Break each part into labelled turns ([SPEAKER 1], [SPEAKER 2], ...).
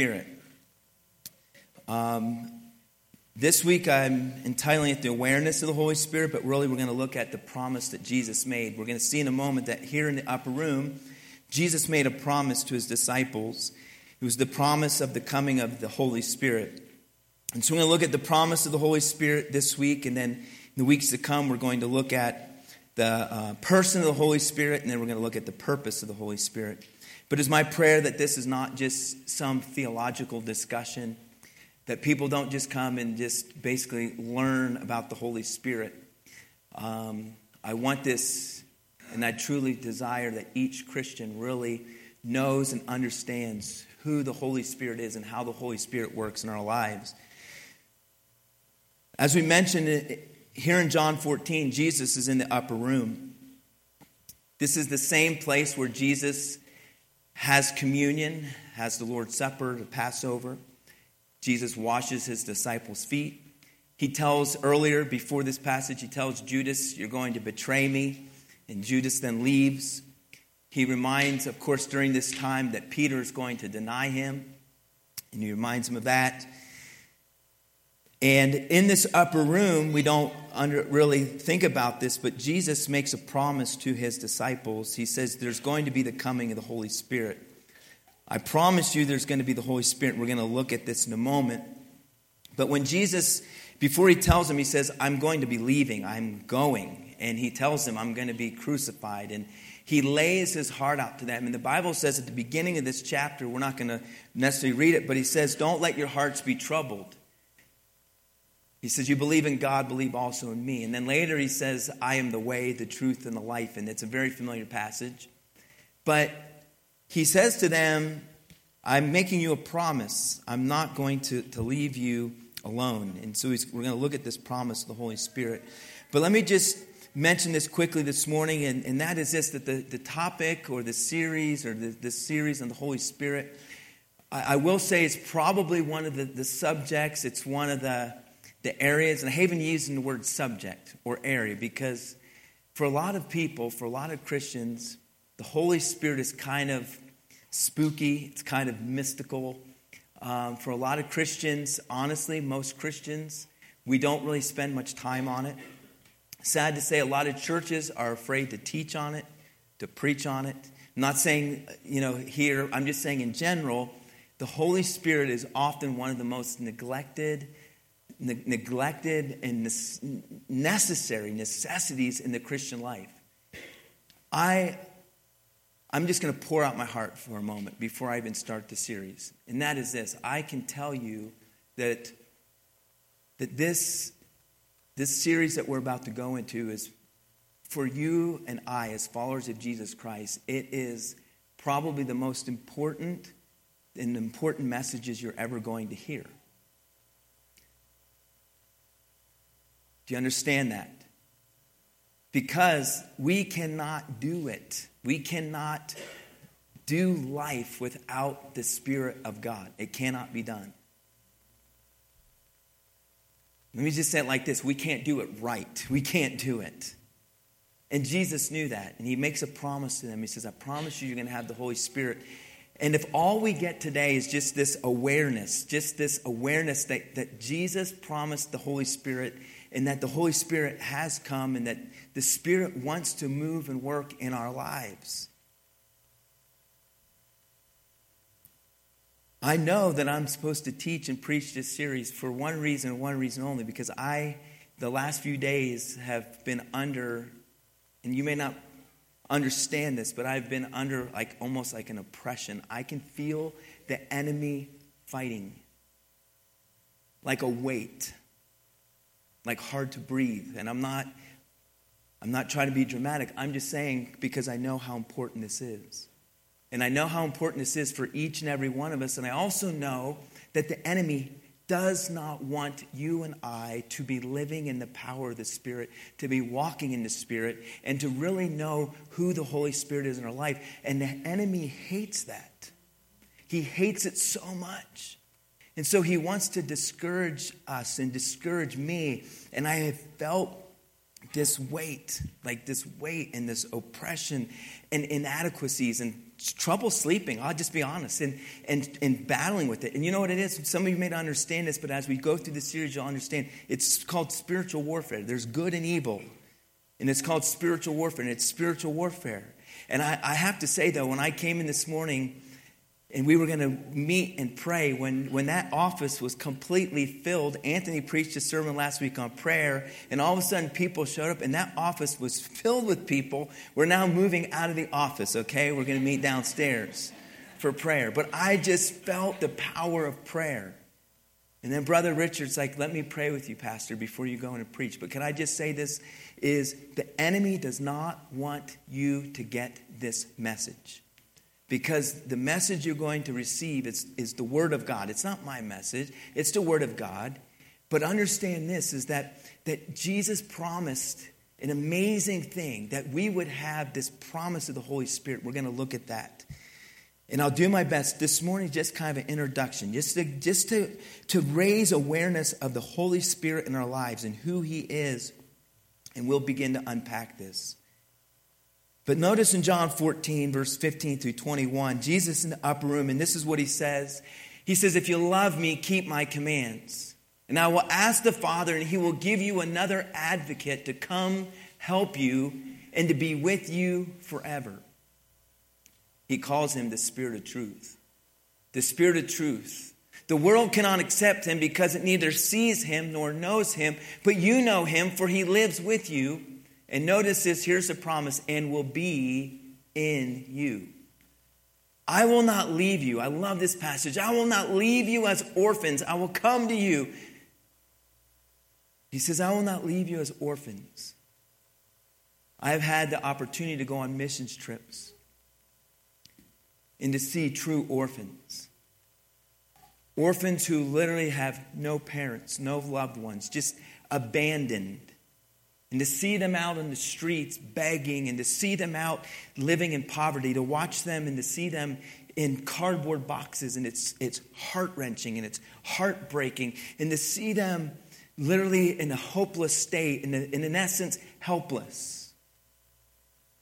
[SPEAKER 1] Spirit. Um, this week I'm entitling it the awareness of the Holy Spirit, but really we're going to look at the promise that Jesus made. We're going to see in a moment that here in the upper room, Jesus made a promise to his disciples. It was the promise of the coming of the Holy Spirit. And so we're going to look at the promise of the Holy Spirit this week, and then in the weeks to come, we're going to look at the uh, person of the Holy Spirit, and then we're going to look at the purpose of the Holy Spirit. But it's my prayer that this is not just some theological discussion that people don't just come and just basically learn about the Holy Spirit. Um, I want this, and I truly desire that each Christian really knows and understands who the Holy Spirit is and how the Holy Spirit works in our lives. As we mentioned here in John 14, Jesus is in the upper room. This is the same place where Jesus has communion, has the Lord's Supper, the Passover. Jesus washes his disciples' feet. He tells earlier, before this passage, he tells Judas, You're going to betray me. And Judas then leaves. He reminds, of course, during this time that Peter is going to deny him. And he reminds him of that. And in this upper room, we don't under, really think about this, but Jesus makes a promise to his disciples. He says, There's going to be the coming of the Holy Spirit. I promise you there's going to be the Holy Spirit. We're going to look at this in a moment. But when Jesus, before he tells them, he says, I'm going to be leaving, I'm going. And he tells them, I'm going to be crucified. And he lays his heart out to them. And the Bible says at the beginning of this chapter, we're not going to necessarily read it, but he says, Don't let your hearts be troubled. He says, You believe in God, believe also in me. And then later he says, I am the way, the truth, and the life. And it's a very familiar passage. But he says to them, I'm making you a promise. I'm not going to, to leave you alone. And so we're going to look at this promise of the Holy Spirit. But let me just mention this quickly this morning, and, and that is this that the, the topic or the series or the, the series on the Holy Spirit, I, I will say it's probably one of the, the subjects, it's one of the, the areas, and I haven't used the word subject or area because for a lot of people, for a lot of Christians, the Holy Spirit is kind of spooky, it's kind of mystical. Um, for a lot of Christians, honestly, most Christians, we don't really spend much time on it. Sad to say, a lot of churches are afraid to teach on it, to preach on it. I'm not saying, you know, here, I'm just saying in general, the Holy Spirit is often one of the most neglected, ne- neglected and necessary necessities in the Christian life. I I'm just going to pour out my heart for a moment before I even start the series. And that is this I can tell you that, that this, this series that we're about to go into is for you and I, as followers of Jesus Christ, it is probably the most important and important messages you're ever going to hear. Do you understand that? Because we cannot do it we cannot do life without the Spirit of God. It cannot be done. Let me just say it like this we can't do it right. We can't do it. And Jesus knew that. And he makes a promise to them. He says, I promise you, you're going to have the Holy Spirit. And if all we get today is just this awareness, just this awareness that, that Jesus promised the Holy Spirit and that the Holy Spirit has come and that the Spirit wants to move and work in our lives. I know that I'm supposed to teach and preach this series for one reason one reason only because I, the last few days, have been under, and you may not understand this, but I've been under like almost like an oppression. I can feel the enemy fighting like a weight like hard to breathe. And I'm not I'm not trying to be dramatic. I'm just saying because I know how important this is. And I know how important this is for each and every one of us. And I also know that the enemy does not want you and I to be living in the power of the Spirit, to be walking in the Spirit, and to really know who the Holy Spirit is in our life. And the enemy hates that. He hates it so much. And so he wants to discourage us and discourage me. And I have felt this weight, like this weight and this oppression and inadequacies. And trouble sleeping. I'll just be honest, and, and, and battling with it. And you know what it is? Some of you may not understand this, but as we go through the series, you'll understand. It's called spiritual warfare. There's good and evil, and it's called spiritual warfare, and it's spiritual warfare. And I, I have to say, though, when I came in this morning, and we were going to meet and pray when, when that office was completely filled. Anthony preached a sermon last week on prayer, and all of a sudden people showed up, and that office was filled with people. We're now moving out of the office, okay? We're going to meet downstairs for prayer. But I just felt the power of prayer. And then Brother Richard's like, let me pray with you, Pastor, before you go and preach. But can I just say this is the enemy does not want you to get this message because the message you're going to receive is, is the Word of God. It's not my message, it's the Word of God. But understand this is that, that Jesus promised an amazing thing that we would have this promise of the Holy Spirit. We're going to look at that. And I'll do my best this morning, just kind of an introduction, just to, just to, to raise awareness of the Holy Spirit in our lives and who He is. And we'll begin to unpack this. But notice in John 14, verse 15 through 21, Jesus in the upper room, and this is what he says. He says, If you love me, keep my commands. And I will ask the Father, and he will give you another advocate to come help you and to be with you forever. He calls him the Spirit of truth. The Spirit of truth. The world cannot accept him because it neither sees him nor knows him, but you know him, for he lives with you and notice this here's the promise and will be in you. I will not leave you. I love this passage. I will not leave you as orphans. I will come to you. He says, I will not leave you as orphans. I have had the opportunity to go on missions trips and to see true orphans. Orphans who literally have no parents, no loved ones, just abandoned and to see them out on the streets begging and to see them out living in poverty, to watch them and to see them in cardboard boxes, and it's, it's heart wrenching and it's heartbreaking, and to see them literally in a hopeless state, and in, in essence, helpless.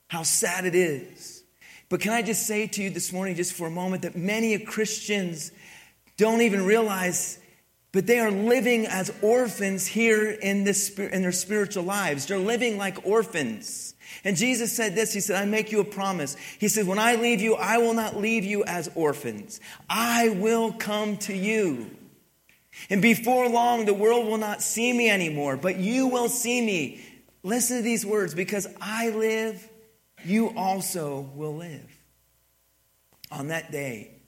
[SPEAKER 1] How sad it is. But can I just say to you this morning, just for a moment, that many Christians don't even realize but they are living as orphans here in, this, in their spiritual lives. They're living like orphans. And Jesus said this He said, I make you a promise. He said, When I leave you, I will not leave you as orphans. I will come to you. And before long, the world will not see me anymore, but you will see me. Listen to these words because I live, you also will live. On that day,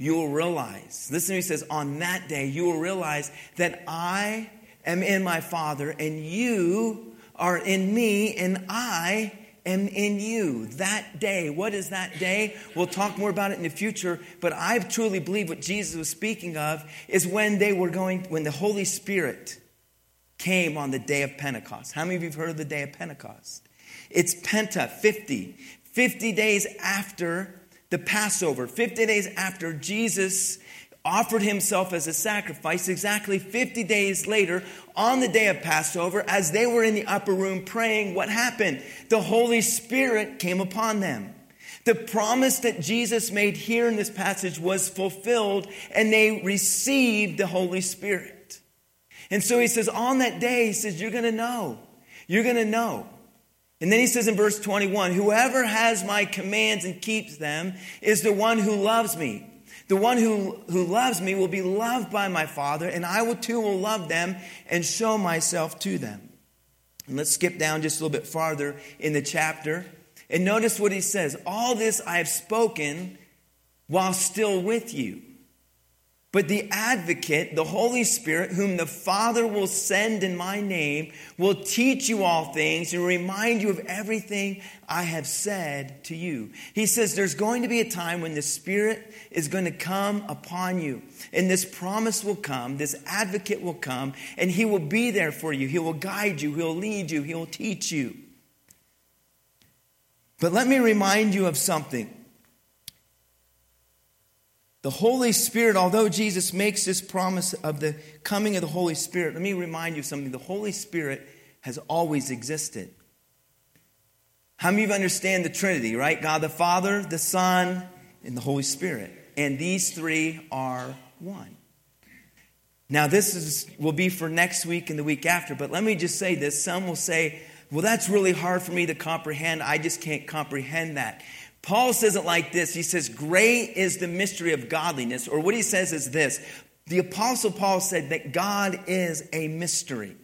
[SPEAKER 1] you will realize, listen he says, on that day, you will realize that I am in my Father, and you are in me, and I am in you. That day, what is that day? We'll talk more about it in the future, but I truly believe what Jesus was speaking of is when they were going, when the Holy Spirit came on the day of Pentecost. How many of you have heard of the day of Pentecost? It's Penta, 50. 50 days after the Passover, 50 days after Jesus offered himself as a sacrifice, exactly 50 days later, on the day of Passover, as they were in the upper room praying, what happened? The Holy Spirit came upon them. The promise that Jesus made here in this passage was fulfilled, and they received the Holy Spirit. And so he says, on that day, he says, You're going to know. You're going to know. And then he says in verse 21 Whoever has my commands and keeps them is the one who loves me. The one who, who loves me will be loved by my Father, and I will too will love them and show myself to them. And let's skip down just a little bit farther in the chapter. And notice what he says All this I have spoken while still with you. But the advocate, the Holy Spirit, whom the Father will send in my name, will teach you all things and remind you of everything I have said to you. He says there's going to be a time when the Spirit is going to come upon you. And this promise will come, this advocate will come, and he will be there for you. He will guide you, he'll lead you, he'll teach you. But let me remind you of something. The Holy Spirit, although Jesus makes this promise of the coming of the Holy Spirit, let me remind you something. The Holy Spirit has always existed. How many of you understand the Trinity, right? God the Father, the Son, and the Holy Spirit. And these three are one. Now, this is, will be for next week and the week after, but let me just say this. Some will say, well, that's really hard for me to comprehend. I just can't comprehend that. Paul says it like this He says, Great is the mystery of godliness. Or what he says is this The Apostle Paul said that God is a mystery.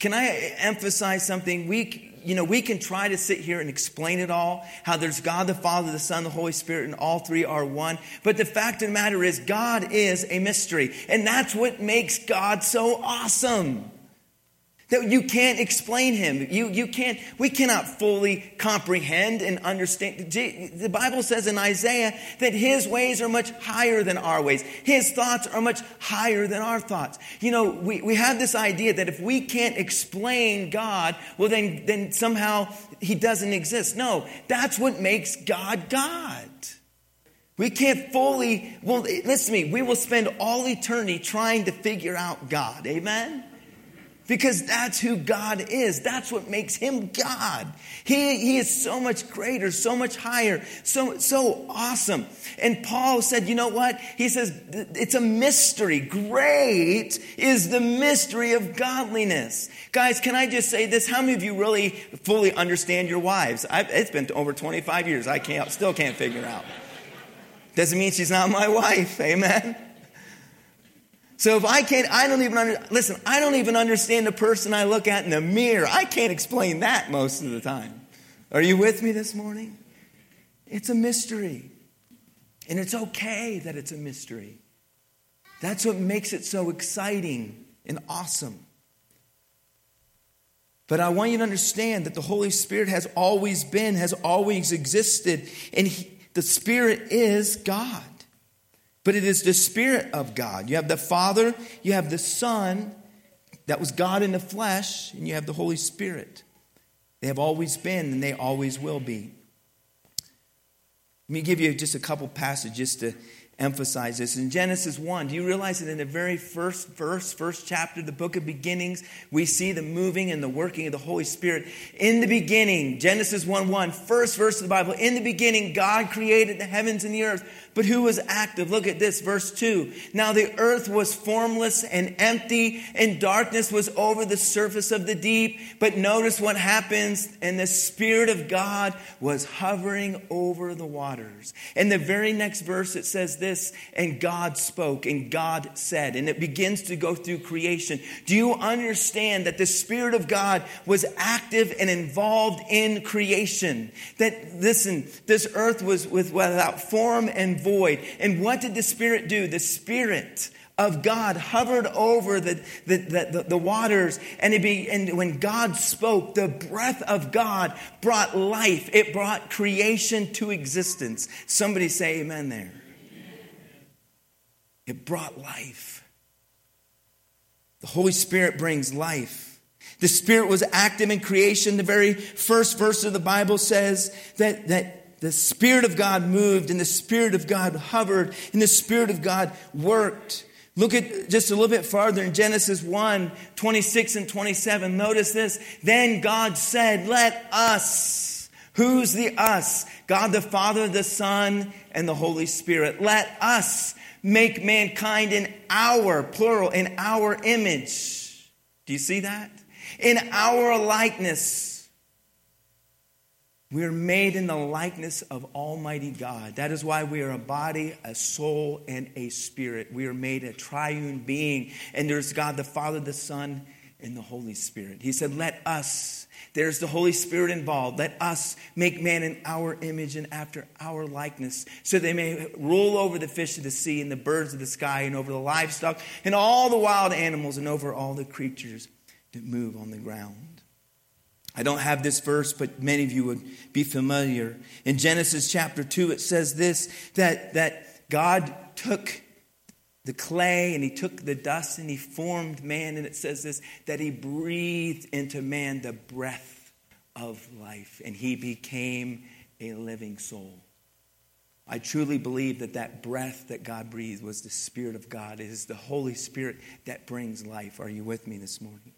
[SPEAKER 1] Can I emphasize something? We, you know, we can try to sit here and explain it all, how there's God the Father, the Son, the Holy Spirit, and all three are one. But the fact of the matter is, God is a mystery. And that's what makes God so awesome. That you can't explain him. You, you can't, we cannot fully comprehend and understand. The Bible says in Isaiah that his ways are much higher than our ways. His thoughts are much higher than our thoughts. You know, we, we have this idea that if we can't explain God, well, then, then somehow he doesn't exist. No, that's what makes God God. We can't fully, well, listen to me, we will spend all eternity trying to figure out God. Amen? Because that's who God is. That's what makes him God. He, he is so much greater, so much higher, so, so awesome. And Paul said, you know what? He says, it's a mystery. Great is the mystery of godliness. Guys, can I just say this? How many of you really fully understand your wives? I've, it's been over 25 years. I can't, still can't figure out. Doesn't mean she's not my wife. Amen. So if I can't, I don't even under, listen, I don't even understand the person I look at in the mirror. I can't explain that most of the time. Are you with me this morning? It's a mystery. And it's okay that it's a mystery. That's what makes it so exciting and awesome. But I want you to understand that the Holy Spirit has always been, has always existed, and he, the Spirit is God. But it is the Spirit of God. You have the Father, you have the Son, that was God in the flesh, and you have the Holy Spirit. They have always been, and they always will be. Let me give you just a couple passages to emphasize this. In Genesis 1, do you realize that in the very first verse, first chapter, of the book of beginnings, we see the moving and the working of the Holy Spirit? In the beginning, Genesis 1 1, first verse of the Bible, in the beginning, God created the heavens and the earth. But who was active? Look at this, verse 2. Now the earth was formless and empty, and darkness was over the surface of the deep. But notice what happens, and the Spirit of God was hovering over the waters. In the very next verse, it says this, and God spoke, and God said, and it begins to go through creation. Do you understand that the Spirit of God was active and involved in creation? That, listen, this earth was without form and void. And what did the Spirit do? The Spirit of God hovered over the, the, the, the, waters, and, be, and when God spoke, the breath of God brought life. It brought creation to existence. Somebody say amen there. It brought life. The Holy Spirit brings life. The Spirit was active in creation. The very first verse of the Bible says that, that the Spirit of God moved and the Spirit of God hovered and the Spirit of God worked. Look at just a little bit farther in Genesis 1 26 and 27. Notice this. Then God said, Let us. Who's the us? God the Father, the Son, and the Holy Spirit. Let us make mankind in our, plural, in our image. Do you see that? In our likeness we are made in the likeness of Almighty God. That is why we are a body, a soul, and a spirit. We are made a triune being. And there's God the Father, the Son, and the Holy Spirit. He said, Let us, there's the Holy Spirit involved, let us make man in our image and after our likeness, so they may rule over the fish of the sea and the birds of the sky and over the livestock and all the wild animals and over all the creatures that move on the ground. I don't have this verse, but many of you would be familiar. In Genesis chapter 2, it says this that, that God took the clay and he took the dust and he formed man. And it says this that he breathed into man the breath of life and he became a living soul. I truly believe that that breath that God breathed was the Spirit of God. It is the Holy Spirit that brings life. Are you with me this morning?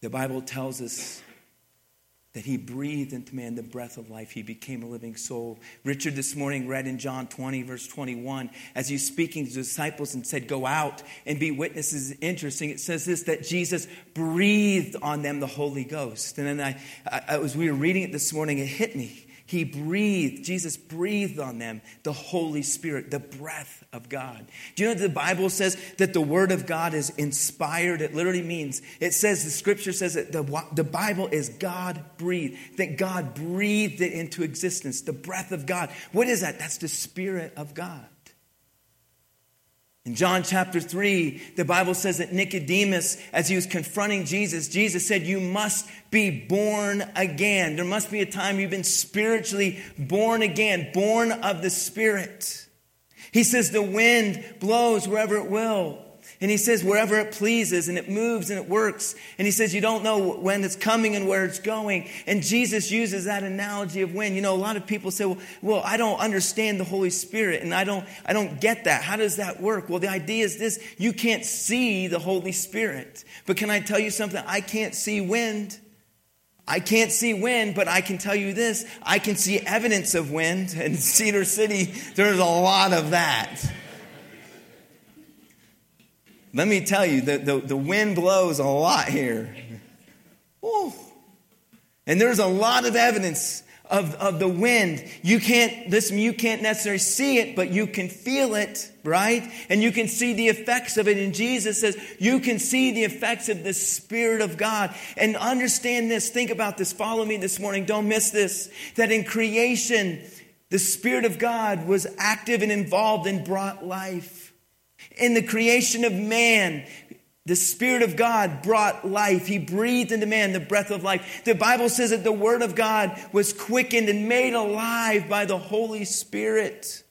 [SPEAKER 1] The Bible tells us that he breathed into man the breath of life. He became a living soul. Richard this morning read in John 20, verse 21, as he's speaking to the disciples and said, Go out and be witnesses. Interesting. It says this that Jesus breathed on them the Holy Ghost. And then I, I, as we were reading it this morning, it hit me. He breathed, Jesus breathed on them the Holy Spirit, the breath of God. Do you know the Bible says that the Word of God is inspired? It literally means, it says, the scripture says that the, the Bible is God breathed, that God breathed it into existence, the breath of God. What is that? That's the Spirit of God. In John chapter 3, the Bible says that Nicodemus, as he was confronting Jesus, Jesus said, You must be born again. There must be a time you've been spiritually born again, born of the Spirit. He says, The wind blows wherever it will. And he says, wherever it pleases, and it moves and it works. And he says, you don't know when it's coming and where it's going. And Jesus uses that analogy of when. You know, a lot of people say, well, well, I don't understand the Holy Spirit, and I don't, I don't get that. How does that work? Well, the idea is this you can't see the Holy Spirit. But can I tell you something? I can't see wind. I can't see wind, but I can tell you this I can see evidence of wind. In Cedar City, there's a lot of that. Let me tell you, the, the, the wind blows a lot here. Ooh. And there's a lot of evidence of, of the wind. You can't, listen, you can't necessarily see it, but you can feel it, right? And you can see the effects of it. And Jesus says, you can see the effects of the Spirit of God. And understand this, think about this, follow me this morning, don't miss this. That in creation, the Spirit of God was active and involved and brought life. In the creation of man, the Spirit of God brought life. He breathed into man the breath of life. The Bible says that the Word of God was quickened and made alive by the Holy Spirit.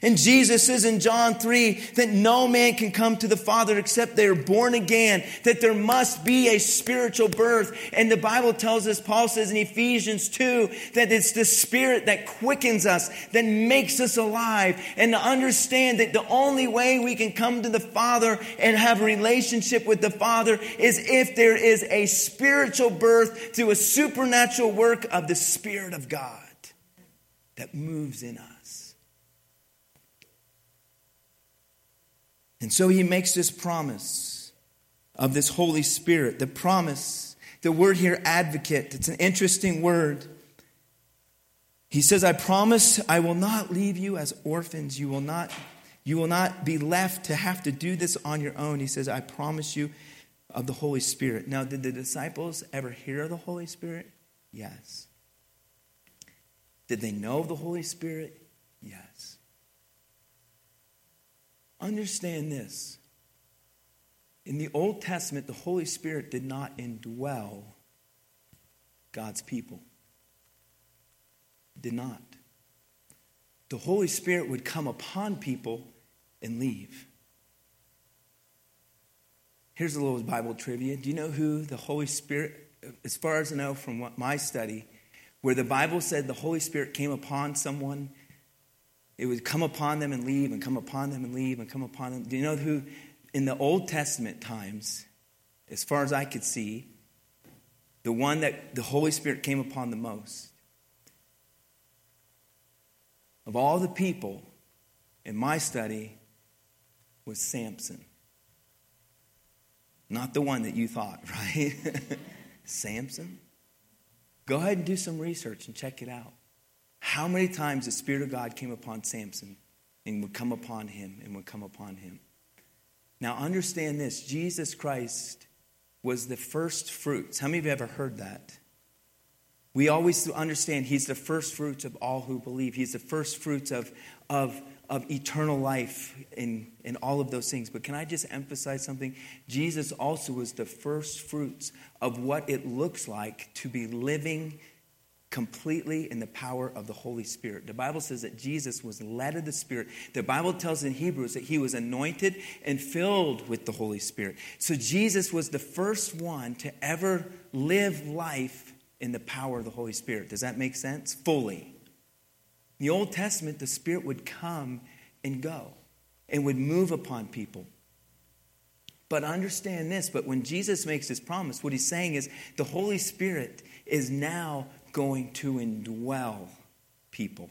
[SPEAKER 1] And Jesus says in John 3 that no man can come to the Father except they are born again, that there must be a spiritual birth. And the Bible tells us, Paul says in Ephesians 2, that it's the Spirit that quickens us, that makes us alive. And to understand that the only way we can come to the Father and have a relationship with the Father is if there is a spiritual birth through a supernatural work of the Spirit of God that moves in us. And so he makes this promise of this Holy Spirit. The promise, the word here, advocate, it's an interesting word. He says, I promise I will not leave you as orphans. You will not, you will not be left to have to do this on your own. He says, I promise you of the Holy Spirit. Now, did the disciples ever hear of the Holy Spirit? Yes. Did they know of the Holy Spirit? Yes. Understand this. In the Old Testament, the Holy Spirit did not indwell God's people. Did not. The Holy Spirit would come upon people and leave. Here's a little Bible trivia. Do you know who the Holy Spirit, as far as I know from my study, where the Bible said the Holy Spirit came upon someone it would come upon them and leave, and come upon them and leave, and come upon them. Do you know who, in the Old Testament times, as far as I could see, the one that the Holy Spirit came upon the most? Of all the people in my study, was Samson. Not the one that you thought, right? Samson? Go ahead and do some research and check it out. How many times the Spirit of God came upon Samson and would come upon him and would come upon him? Now, understand this Jesus Christ was the first fruits. How many of you ever heard that? We always understand he's the first fruits of all who believe. He's the first fruits of, of, of eternal life in, in all of those things. But can I just emphasize something? Jesus also was the first fruits of what it looks like to be living completely in the power of the Holy Spirit. The Bible says that Jesus was led of the Spirit. The Bible tells in Hebrews that he was anointed and filled with the Holy Spirit. So Jesus was the first one to ever live life in the power of the Holy Spirit. Does that make sense? Fully. In the Old Testament, the Spirit would come and go and would move upon people. But understand this, but when Jesus makes his promise, what he's saying is the Holy Spirit is now going to indwell people,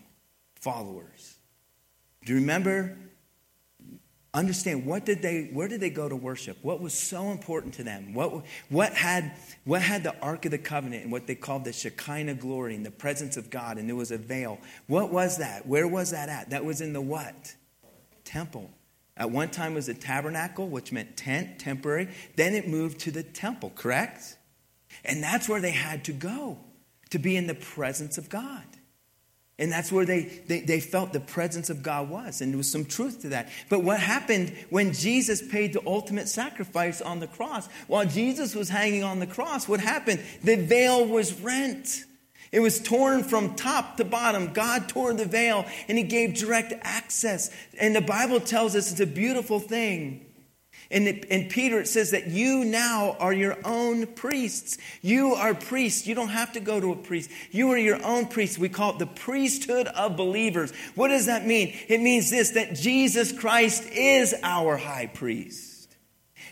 [SPEAKER 1] followers. Do you remember? Understand what did they where did they go to worship? What was so important to them? What, what had what had the ark of the covenant and what they called the shekinah glory and the presence of god and there was a veil? What was that? Where was that at? That was in the what? Temple. At one time was a tabernacle which meant tent temporary. Then it moved to the temple correct? And that's where they had to go to be in the presence of god and that's where they, they, they, felt the presence of God was. And there was some truth to that. But what happened when Jesus paid the ultimate sacrifice on the cross? While Jesus was hanging on the cross, what happened? The veil was rent. It was torn from top to bottom. God tore the veil and He gave direct access. And the Bible tells us it's a beautiful thing. In, in Peter, it says that you now are your own priests. You are priests. You don't have to go to a priest. You are your own priest. We call it the priesthood of believers. What does that mean? It means this that Jesus Christ is our high priest.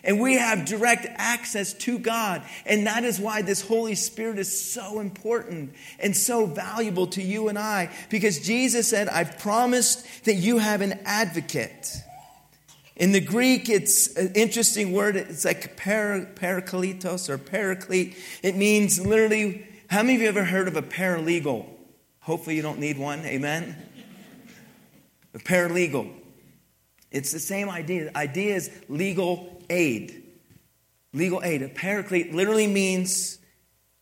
[SPEAKER 1] And we have direct access to God. And that is why this Holy Spirit is so important and so valuable to you and I. Because Jesus said, I've promised that you have an advocate. In the Greek, it's an interesting word. It's like para, parakletos or paraclete. It means literally, how many of you ever heard of a paralegal? Hopefully, you don't need one. Amen? A paralegal. It's the same idea. The idea is legal aid. Legal aid. A paraclete literally means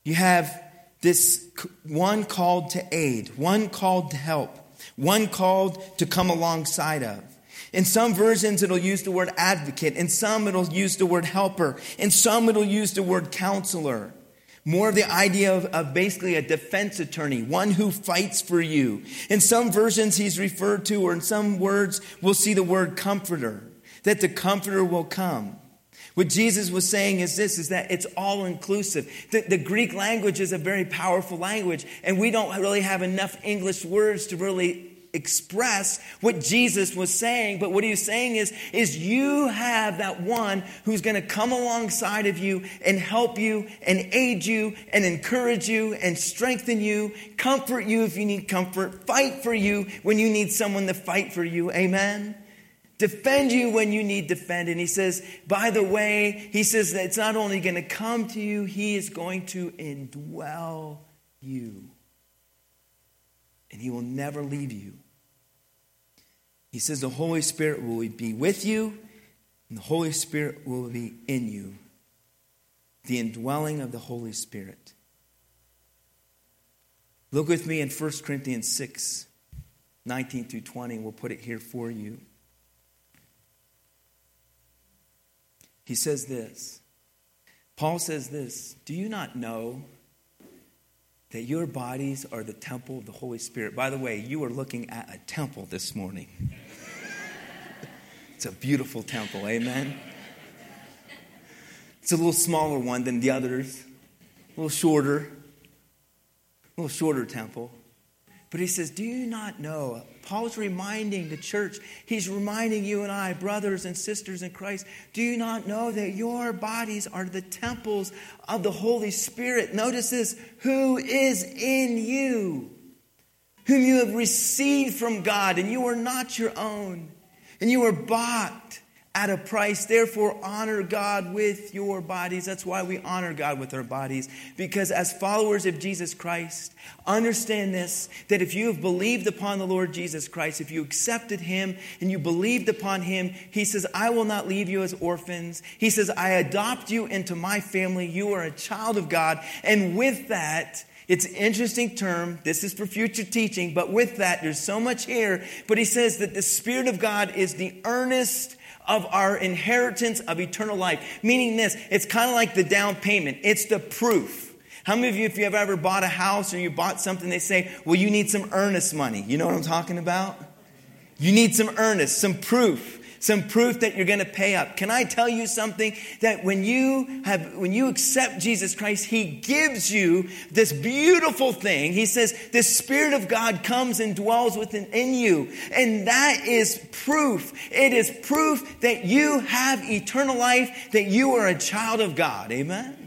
[SPEAKER 1] you have this one called to aid, one called to help, one called to come alongside of. In some versions, it'll use the word advocate. In some, it'll use the word helper. In some, it'll use the word counselor. More of the idea of, of, basically a defense attorney, one who fights for you. In some versions, he's referred to, or in some words, we'll see the word comforter, that the comforter will come. What Jesus was saying is this, is that it's all inclusive. The, the Greek language is a very powerful language, and we don't really have enough English words to really express what Jesus was saying, but what he was saying is, is you have that one who's going to come alongside of you and help you and aid you and encourage you and strengthen you, comfort you if you need comfort, fight for you when you need someone to fight for you. Amen. Defend you when you need defend. And he says, by the way, he says that it's not only going to come to you, he is going to indwell you and He will never leave you. He says the Holy Spirit will be with you, and the Holy Spirit will be in you. The indwelling of the Holy Spirit. Look with me in 1 Corinthians 6 19 through 20. We'll put it here for you. He says this Paul says this Do you not know? That your bodies are the temple of the Holy Spirit. By the way, you are looking at a temple this morning. it's a beautiful temple, amen? It's a little smaller one than the others, a little shorter, a little shorter temple. But he says, Do you not know? Paul's reminding the church, he's reminding you and I, brothers and sisters in Christ, do you not know that your bodies are the temples of the Holy Spirit? Notice this who is in you, whom you have received from God, and you are not your own, and you are bought at a price. Therefore, honor God with your bodies. That's why we honor God with our bodies. Because as followers of Jesus Christ, understand this that if you have believed upon the Lord Jesus Christ, if you accepted Him and you believed upon Him, He says, I will not leave you as orphans. He says, I adopt you into my family. You are a child of God. And with that, it's an interesting term. This is for future teaching, but with that, there's so much here. But he says that the Spirit of God is the earnest of our inheritance of eternal life. Meaning this, it's kind of like the down payment. It's the proof. How many of you, if you have ever bought a house or you bought something, they say, well, you need some earnest money. You know what I'm talking about? You need some earnest, some proof. Some proof that you're going to pay up. Can I tell you something that when you have when you accept Jesus Christ, he gives you this beautiful thing. He says the spirit of God comes and dwells within in you. And that is proof. It is proof that you have eternal life, that you are a child of God. Amen.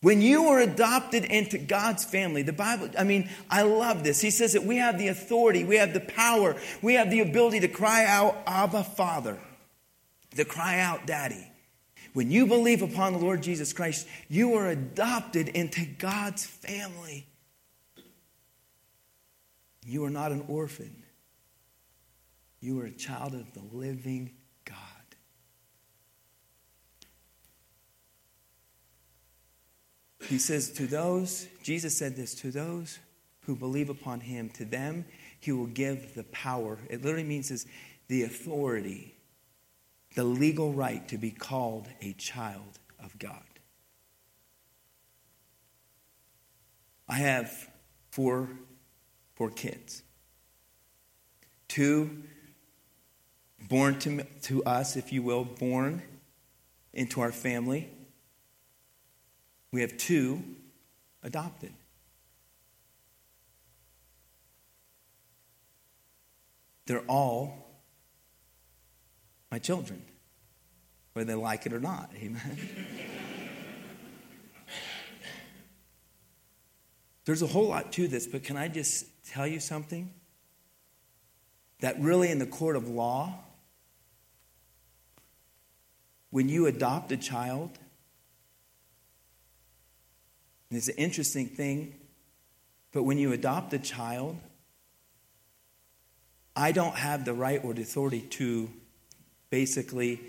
[SPEAKER 1] When you are adopted into God's family, the Bible, I mean, I love this. He says that we have the authority, we have the power, we have the ability to cry out, Abba, Father, to cry out, Daddy. When you believe upon the Lord Jesus Christ, you are adopted into God's family. You are not an orphan, you are a child of the living He says, To those, Jesus said this, to those who believe upon him, to them he will give the power. It literally means is the authority, the legal right to be called a child of God. I have four, four kids. Two born to, to us, if you will, born into our family. We have two adopted. They're all my children, whether they like it or not. Amen. There's a whole lot to this, but can I just tell you something? That really, in the court of law, when you adopt a child, and it's an interesting thing, but when you adopt a child, I don't have the right or the authority to basically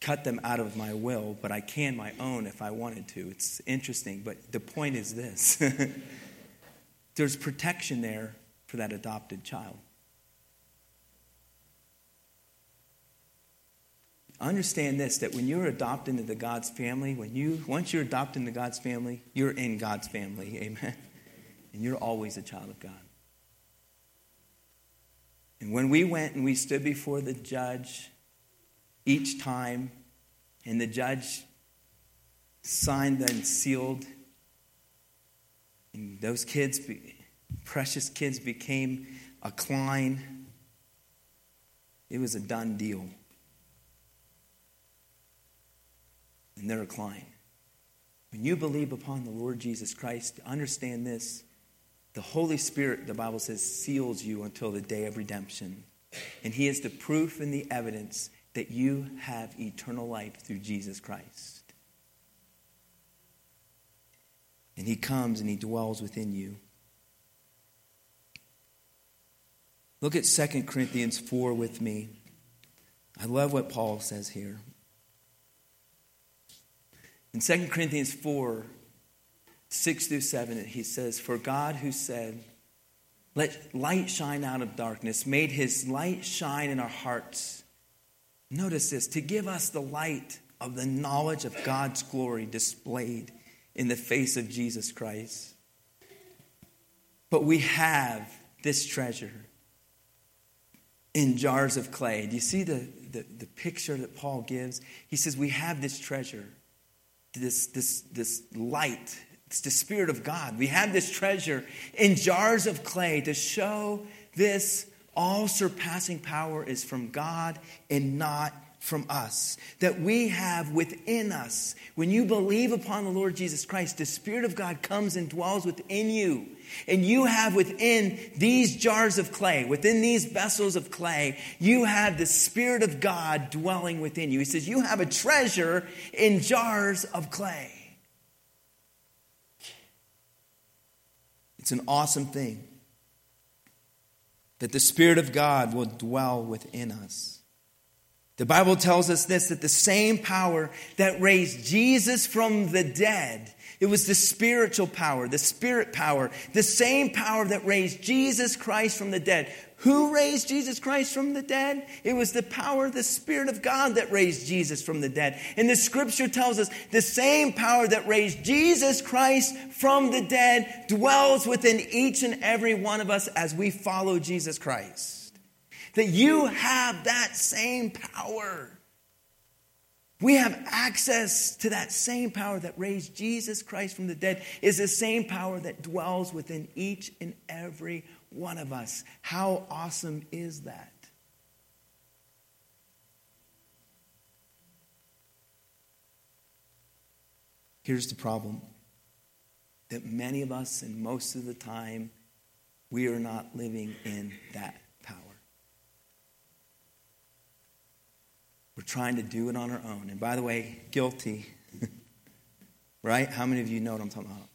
[SPEAKER 1] cut them out of my will, but I can my own if I wanted to. It's interesting, but the point is this there's protection there for that adopted child. Understand this that when you're adopted into God's family, when you once you're adopted into God's family, you're in God's family. Amen. And you're always a child of God. And when we went and we stood before the judge each time, and the judge signed and sealed, and those kids, precious kids, became a Klein, it was a done deal. And they're a When you believe upon the Lord Jesus Christ, understand this. The Holy Spirit, the Bible says, seals you until the day of redemption. And He is the proof and the evidence that you have eternal life through Jesus Christ. And He comes and He dwells within you. Look at 2 Corinthians 4 with me. I love what Paul says here. In 2 Corinthians 4, 6 through 7, he says, For God who said, Let light shine out of darkness, made his light shine in our hearts. Notice this to give us the light of the knowledge of God's glory displayed in the face of Jesus Christ. But we have this treasure in jars of clay. Do you see the, the, the picture that Paul gives? He says, We have this treasure this, this, this light. It's the Spirit of God. We have this treasure in jars of clay to show this all surpassing power is from God and not from us. That we have within us. When you believe upon the Lord Jesus Christ, the Spirit of God comes and dwells within you. And you have within these jars of clay, within these vessels of clay, you have the Spirit of God dwelling within you. He says, You have a treasure in jars of clay. It's an awesome thing that the Spirit of God will dwell within us. The Bible tells us this that the same power that raised Jesus from the dead it was the spiritual power, the spirit power, the same power that raised Jesus Christ from the dead. Who raised Jesus Christ from the dead? It was the power, the Spirit of God that raised Jesus from the dead. And the scripture tells us the same power that raised Jesus Christ from the dead dwells within each and every one of us as we follow Jesus Christ. That you have that same power. We have access to that same power that raised Jesus Christ from the dead, is the same power that dwells within each and every one of us. How awesome is that? Here's the problem that many of us, and most of the time, we are not living in that power. We're trying to do it on our own. And by the way, guilty. right? How many of you know what I'm talking about?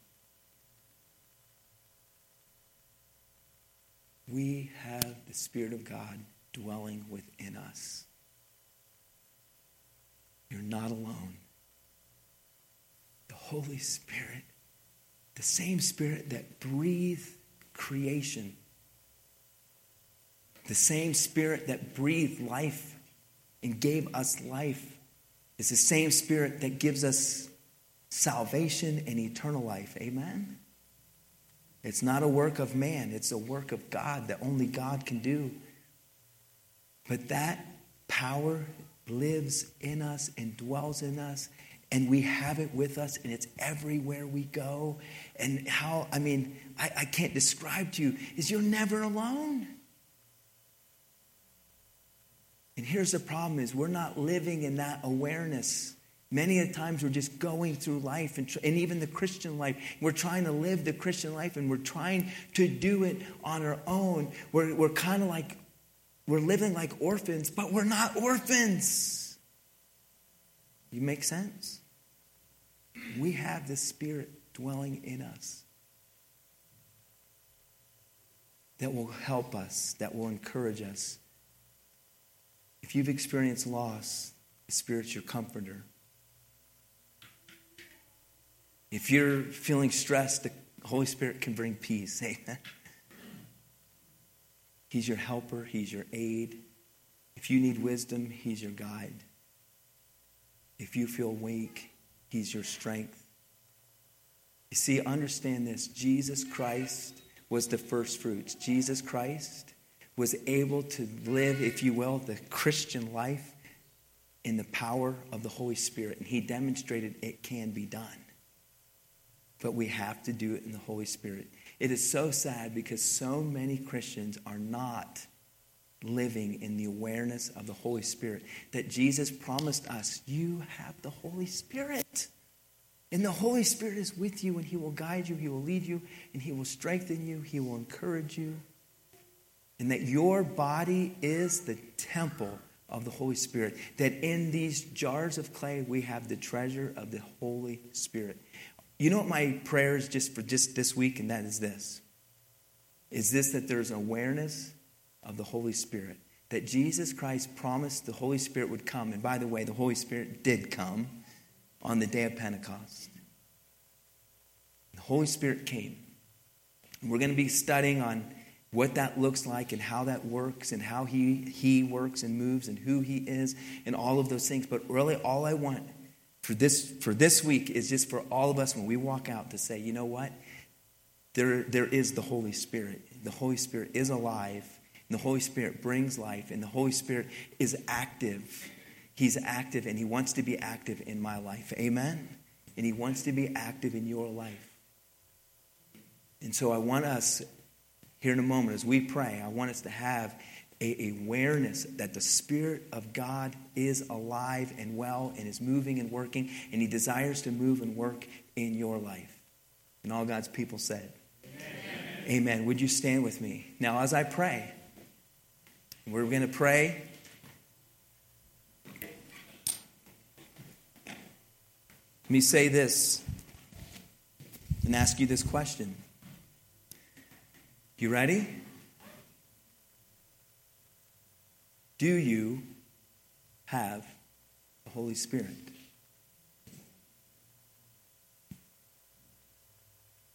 [SPEAKER 1] We have the Spirit of God dwelling within us. You're not alone. The Holy Spirit, the same Spirit that breathed creation, the same Spirit that breathed life and gave us life is the same Spirit that gives us salvation and eternal life. Amen? It's not a work of man, it's a work of God that only God can do. But that power lives in us and dwells in us, and we have it with us, and it's everywhere we go. And how, I mean, I, I can't describe to you, is you're never alone. And here's the problem is we're not living in that awareness. Many of times we're just going through life and, and even the Christian life. We're trying to live the Christian life and we're trying to do it on our own. We're, we're kind of like, we're living like orphans, but we're not orphans. You make sense? We have the Spirit dwelling in us that will help us, that will encourage us if you've experienced loss, the Spirit's your comforter. If you're feeling stressed, the Holy Spirit can bring peace. Amen. He's your helper, He's your aid. If you need wisdom, He's your guide. If you feel weak, He's your strength. You see, understand this Jesus Christ was the first fruits. Jesus Christ was able to live, if you will, the Christian life in the power of the Holy Spirit. And he demonstrated it can be done. But we have to do it in the Holy Spirit. It is so sad because so many Christians are not living in the awareness of the Holy Spirit that Jesus promised us you have the Holy Spirit. And the Holy Spirit is with you and He will guide you, He will lead you, and He will strengthen you, He will encourage you and that your body is the temple of the Holy Spirit. That in these jars of clay, we have the treasure of the Holy Spirit. You know what my prayer is just for just this week, and that is this is this that there's awareness of the Holy Spirit. That Jesus Christ promised the Holy Spirit would come. And by the way, the Holy Spirit did come on the day of Pentecost. The Holy Spirit came. We're going to be studying on what that looks like and how that works and how he, he works and moves and who he is and all of those things. But really, all I want for this, for this week is just for all of us when we walk out to say, you know what? There, there is the Holy Spirit. The Holy Spirit is alive, and the Holy Spirit brings life, and the Holy Spirit is active. He's active, and He wants to be active in my life. Amen? And He wants to be active in your life. And so I want us here in a moment, as we pray, I want us to have a awareness that the Spirit of God is alive and well and is moving and working, and He desires to move and work in your life. And all God's people said, Amen. Amen. Would you stand with me? Now, as I pray, we're going to pray. Let me say this and ask you this question. You ready? Do you have the Holy Spirit?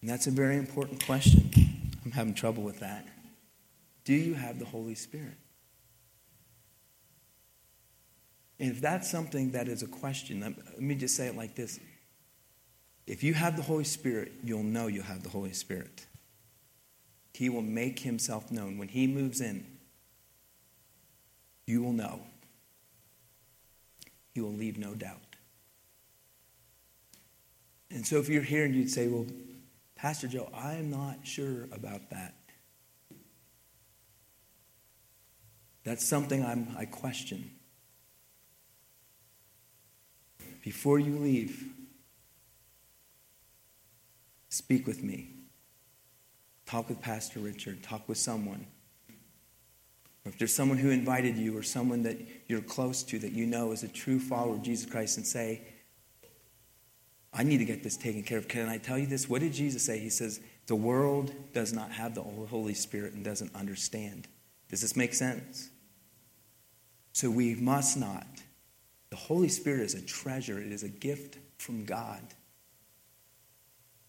[SPEAKER 1] And that's a very important question. I'm having trouble with that. Do you have the Holy Spirit? And if that's something that is a question, let me just say it like this. If you have the Holy Spirit, you'll know you have the Holy Spirit. He will make himself known. When he moves in, you will know. He will leave no doubt. And so if you're here and you'd say, well, Pastor Joe, I'm not sure about that. That's something I'm, I question. Before you leave, speak with me. Talk with Pastor Richard. Talk with someone. Or if there's someone who invited you or someone that you're close to that you know is a true follower of Jesus Christ and say, I need to get this taken care of. Can I tell you this? What did Jesus say? He says, The world does not have the Holy Spirit and doesn't understand. Does this make sense? So we must not. The Holy Spirit is a treasure, it is a gift from God.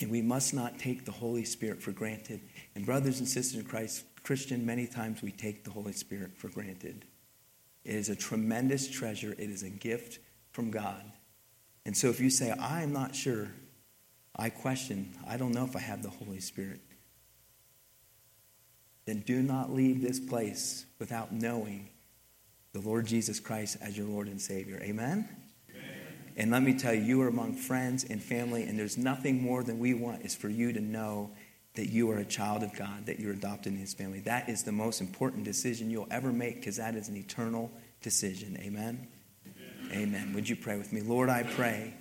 [SPEAKER 1] And we must not take the Holy Spirit for granted. And, brothers and sisters in Christ, Christian, many times we take the Holy Spirit for granted. It is a tremendous treasure, it is a gift from God. And so if you say, I'm not sure, I question, I don't know if I have the Holy Spirit, then do not leave this place without knowing the Lord Jesus Christ as your Lord and Savior. Amen? Amen? And let me tell you, you are among friends and family, and there's nothing more than we want is for you to know that you are a child of God, that you're adopted in His family. That is the most important decision you'll ever make because that is an eternal decision. Amen? Amen. Would you pray with me? Lord, I pray